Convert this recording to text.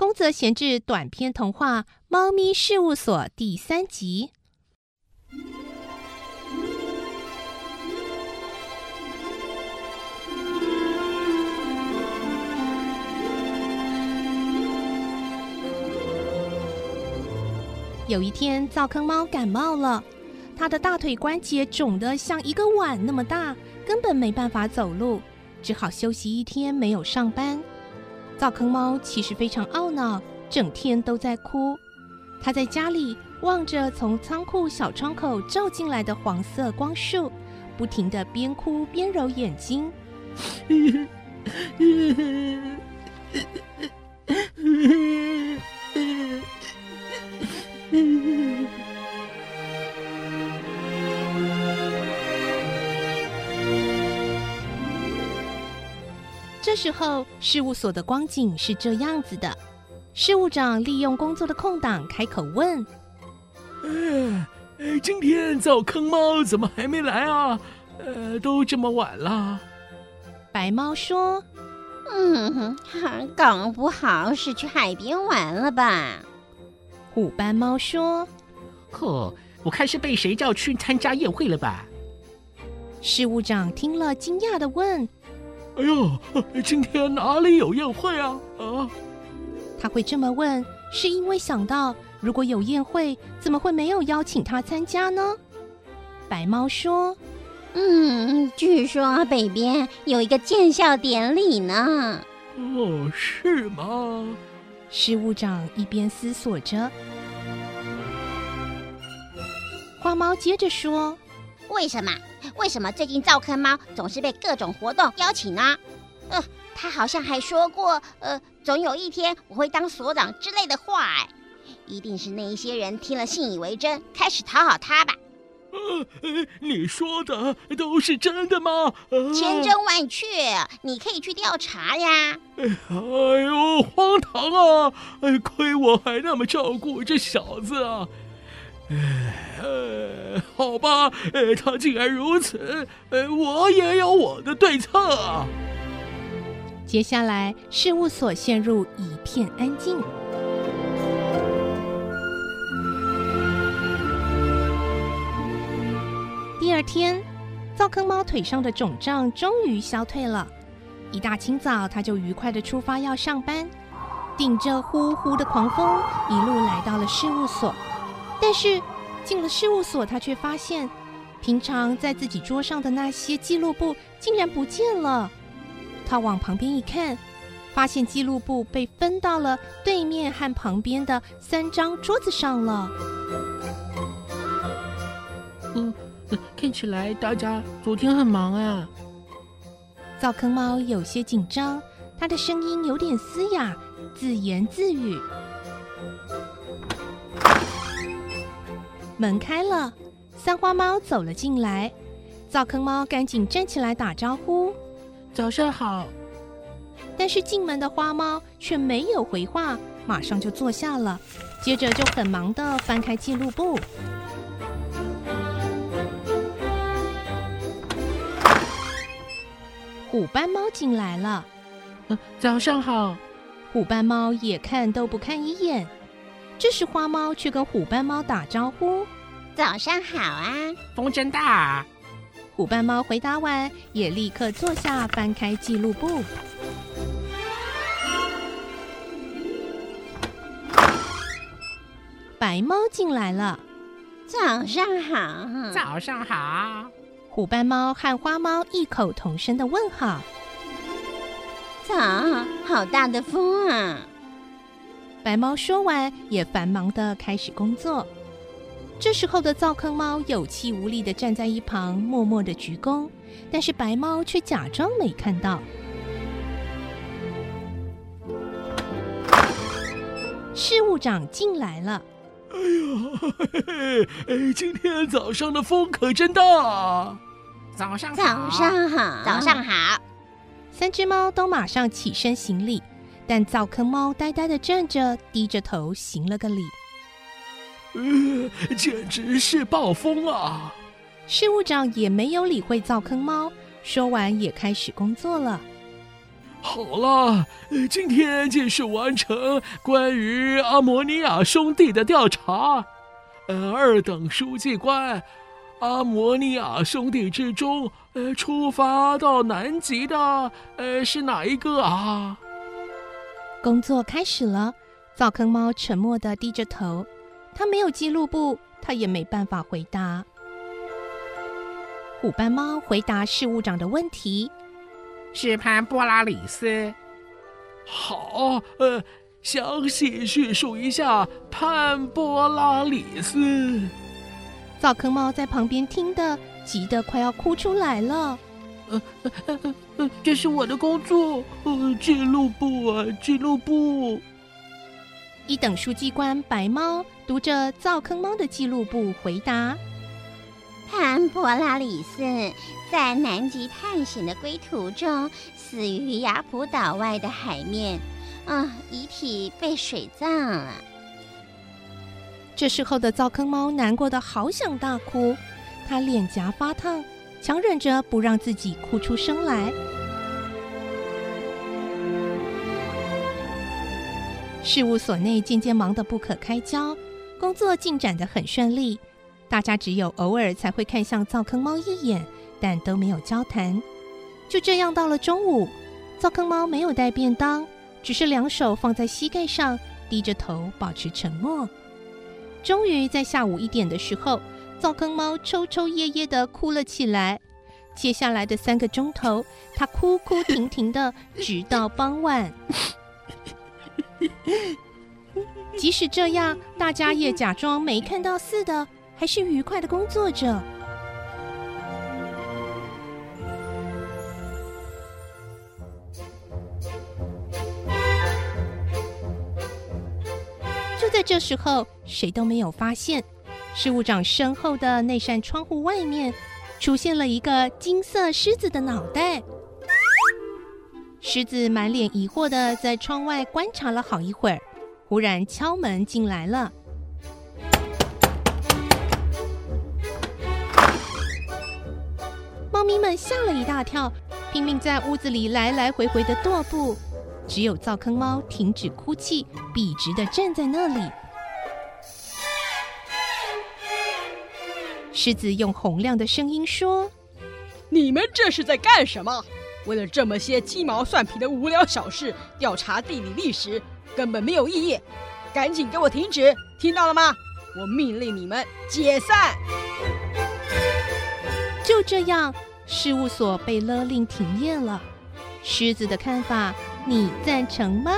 宫泽贤治短篇童话《猫咪事务所》第三集。有一天，灶坑猫感冒了，它的大腿关节肿得像一个碗那么大，根本没办法走路，只好休息一天，没有上班。灶坑猫其实非常懊恼，整天都在哭。它在家里望着从仓库小窗口照进来的黄色光束，不停的边哭 边揉眼睛。这时候，事务所的光景是这样子的：事务长利用工作的空档开口问：“哎，今天灶坑猫怎么还没来啊？呃，都这么晚了。”白猫说：“嗯，搞不好是去海边玩了吧？”虎斑猫说：“呵，我看是被谁叫去参加宴会了吧？”事务长听了，惊讶的问。哎呦，今天哪里有宴会啊？啊！他会这么问，是因为想到如果有宴会，怎么会没有邀请他参加呢？白猫说：“嗯，据说北边有一个建校典礼呢。”哦，是吗？事务长一边思索着，花猫接着说。为什么？为什么最近赵坑猫总是被各种活动邀请呢？呃，他好像还说过，呃，总有一天我会当所长之类的话。哎，一定是那一些人听了信以为真，开始讨好他吧？呃，你说的都是真的吗？千真万确，你可以去调查呀。哎呦，荒唐啊！哎，亏我还那么照顾这小子啊！呃，好吧，呃，他既然如此，呃，我也有我的对策啊。接下来，事务所陷入一片安静。第二天，灶坑猫腿上的肿胀终于消退了。一大清早，他就愉快的出发要上班，顶着呼呼的狂风，一路来到了事务所。但是进了事务所，他却发现，平常在自己桌上的那些记录簿竟然不见了。他往旁边一看，发现记录簿被分到了对面和旁边的三张桌子上了。嗯，看起来大家昨天很忙啊。灶坑猫有些紧张，他的声音有点嘶哑，自言自语。门开了，三花猫走了进来。灶坑猫赶紧站起来打招呼：“早上好。”但是进门的花猫却没有回话，马上就坐下了，接着就很忙的翻开记录簿。虎斑猫进来了：“早上好。”虎斑猫也看都不看一眼。这时，花猫去跟虎斑猫打招呼：“早上好啊，风真大。”虎斑猫回答完，也立刻坐下，翻开记录簿。白猫进来了：“早上好，早上好。”虎斑猫和花猫异口同声的问好：“早，好大的风啊！”白猫说完，也繁忙的开始工作。这时候的灶坑猫有气无力的站在一旁，默默的鞠躬。但是白猫却假装没看到。事务长进来了。哎呀，哎，今天早上的风可真大。早上早上好，早上好。三只猫都马上起身行礼。但灶坑猫呆呆的站着，低着头行了个礼。呃，简直是暴风啊！事务长也没有理会灶坑猫，说完也开始工作了。好了，呃今天继续完成关于阿摩尼亚兄弟的调查。呃，二等书记官，阿摩尼亚兄弟之中，呃，出发到南极的，呃，是哪一个啊？工作开始了，灶坑猫沉默的低着头，它没有记录簿，它也没办法回答。虎斑猫回答事务长的问题。是潘波拉里斯。好，呃，详细叙述一下潘波拉里斯。灶坑猫在旁边听得急得快要哭出来了。呃，这是我的工作，呃，记录簿啊，记录簿。一等书记官白猫读着灶坑猫的记录簿回答。潘波拉里斯在南极探险的归途中，死于雅普岛外的海面，啊，遗体被水葬了。这时候的灶坑猫难过的好想大哭，他脸颊发烫，强忍着不让自己哭出声来。事务所内渐渐忙得不可开交，工作进展得很顺利。大家只有偶尔才会看向灶坑猫一眼，但都没有交谈。就这样到了中午，灶坑猫没有带便当，只是两手放在膝盖上，低着头保持沉默。终于在下午一点的时候，灶坑猫抽抽噎噎的哭了起来。接下来的三个钟头，它哭哭停停的，直到傍晚。即使这样，大家也假装没看到似的。还是愉快的工作着。就在这时候，谁都没有发现，事务长身后的那扇窗户外面出现了一个金色狮子的脑袋。狮子满脸疑惑的在窗外观察了好一会儿，忽然敲门进来了。猫咪们吓了一大跳，拼命在屋子里来来回回的踱步。只有灶坑猫停止哭泣，笔直的站在那里。狮子用洪亮的声音说：“你们这是在干什么？为了这么些鸡毛蒜皮的无聊小事调查地理历史，根本没有意义。赶紧给我停止！听到了吗？我命令你们解散。”就这样。事务所被勒令停业了。狮子的看法，你赞成吗？